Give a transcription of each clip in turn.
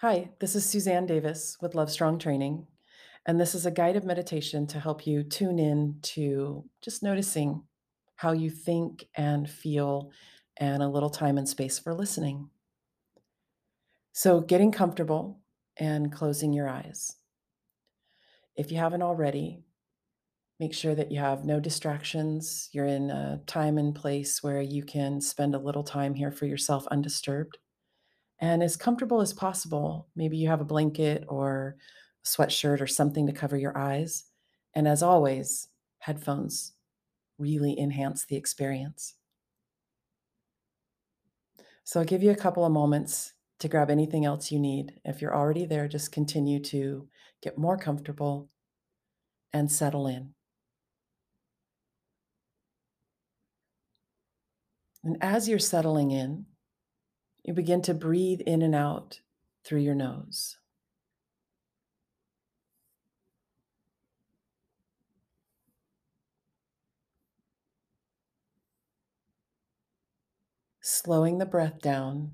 Hi, this is Suzanne Davis with Love Strong Training, and this is a guided meditation to help you tune in to just noticing how you think and feel and a little time and space for listening. So, getting comfortable and closing your eyes. If you haven't already, make sure that you have no distractions. You're in a time and place where you can spend a little time here for yourself undisturbed and as comfortable as possible. Maybe you have a blanket or a sweatshirt or something to cover your eyes. And as always, headphones really enhance the experience. So I'll give you a couple of moments to grab anything else you need. If you're already there, just continue to get more comfortable and settle in. And as you're settling in, you begin to breathe in and out through your nose. Slowing the breath down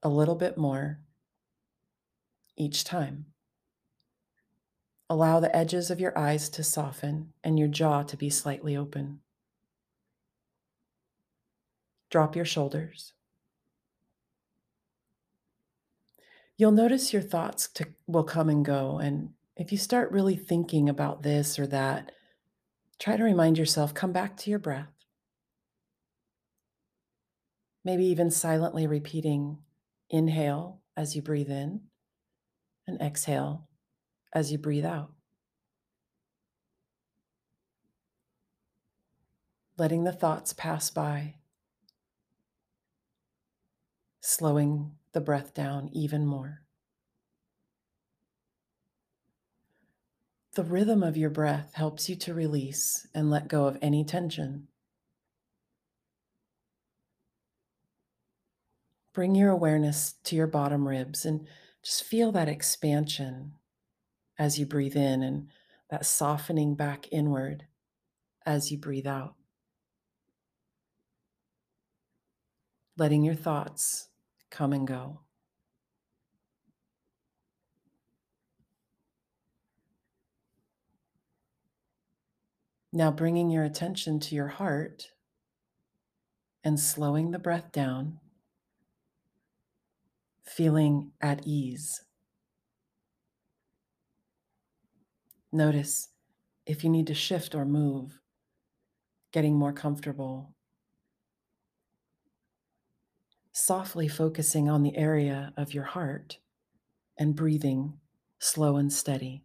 a little bit more each time. Allow the edges of your eyes to soften and your jaw to be slightly open. Drop your shoulders. You'll notice your thoughts to, will come and go. And if you start really thinking about this or that, try to remind yourself come back to your breath. Maybe even silently repeating inhale as you breathe in and exhale as you breathe out. Letting the thoughts pass by, slowing the breath down even more. The rhythm of your breath helps you to release and let go of any tension. Bring your awareness to your bottom ribs and just feel that expansion as you breathe in and that softening back inward as you breathe out. Letting your thoughts come and go. Now, bringing your attention to your heart and slowing the breath down, feeling at ease. Notice if you need to shift or move, getting more comfortable softly focusing on the area of your heart and breathing slow and steady.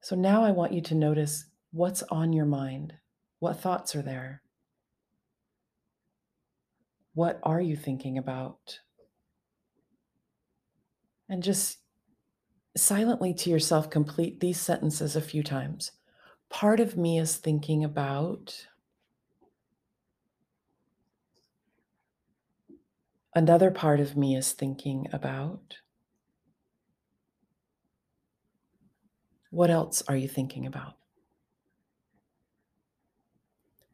So now I want you to notice what's on your mind. What thoughts are there? What are you thinking about? And just silently to yourself complete these sentences a few times. Part of me is thinking about another part of me is thinking about. What else are you thinking about?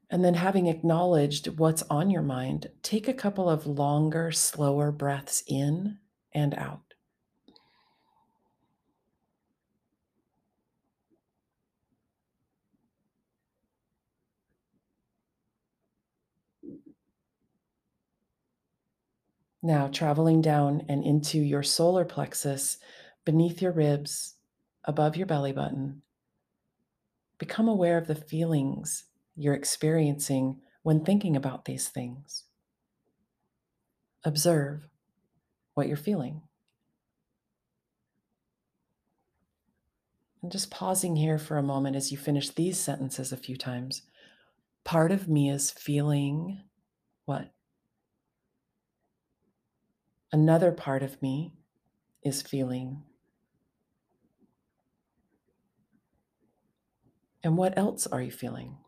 And then, having acknowledged what's on your mind, take a couple of longer, slower breaths in and out. Now, traveling down and into your solar plexus, beneath your ribs, above your belly button, become aware of the feelings you're experiencing when thinking about these things. Observe what you're feeling. And just pausing here for a moment as you finish these sentences a few times. Part of me is feeling what? Another part of me is feeling. And what else are you feeling?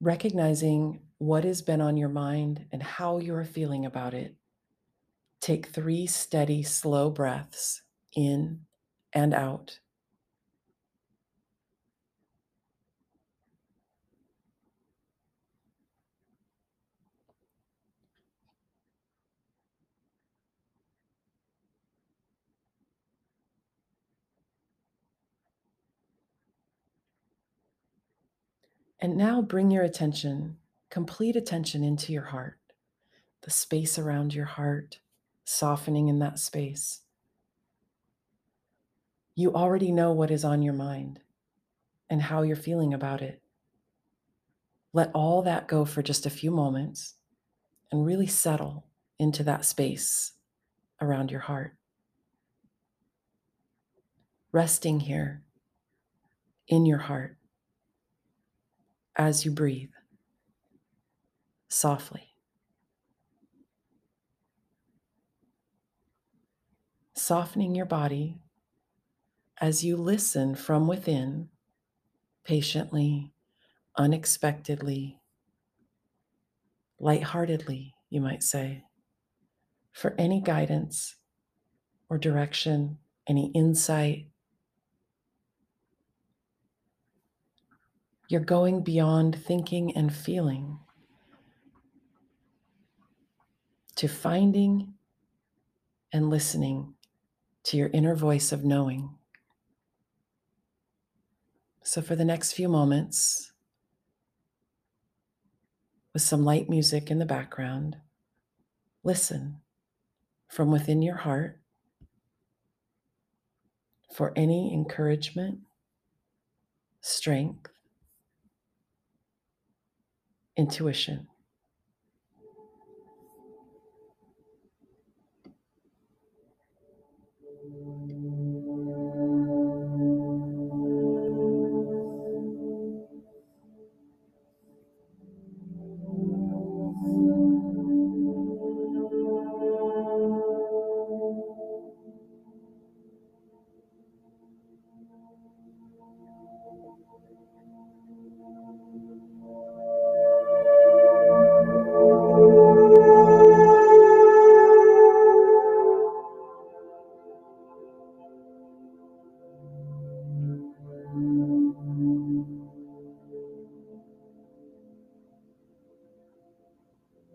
Recognizing what has been on your mind and how you're feeling about it Take three steady, slow breaths in and out. And now bring your attention, complete attention into your heart, the space around your heart, softening in that space. You already know what is on your mind and how you're feeling about it. Let all that go for just a few moments and really settle into that space around your heart. Resting here in your heart as you breathe softly. Softening your body as you listen from within, patiently, unexpectedly, lightheartedly, you might say, for any guidance or direction, any insight You're going beyond thinking and feeling to finding and listening to your inner voice of knowing. So, for the next few moments, with some light music in the background, listen from within your heart for any encouragement, strength, intuition.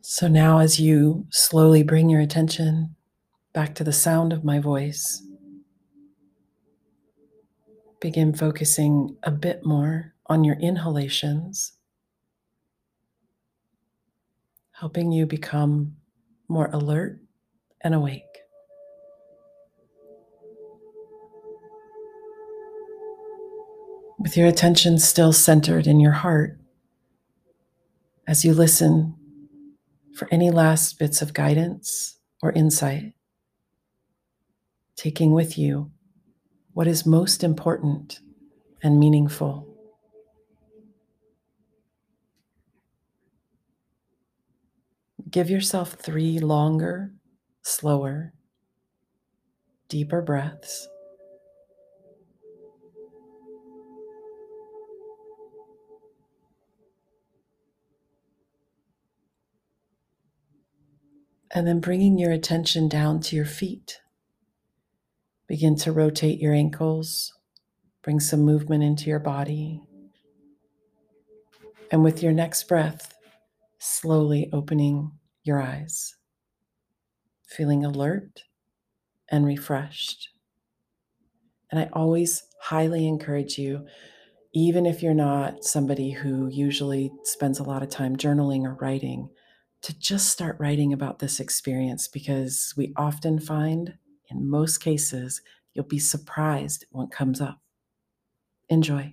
So now, as you slowly bring your attention back to the sound of my voice, begin focusing a bit more on your inhalations, helping you become more alert and awake. With your attention still centered in your heart, as you listen for any last bits of guidance or insight, taking with you what is most important and meaningful. Give yourself three longer, slower, deeper breaths. And then bringing your attention down to your feet. Begin to rotate your ankles, bring some movement into your body. And with your next breath, slowly opening your eyes, feeling alert and refreshed. And I always highly encourage you even if you're not somebody who usually spends a lot of time journaling or writing, to just start writing about this experience because we often find, in most cases, you'll be surprised what comes up. Enjoy.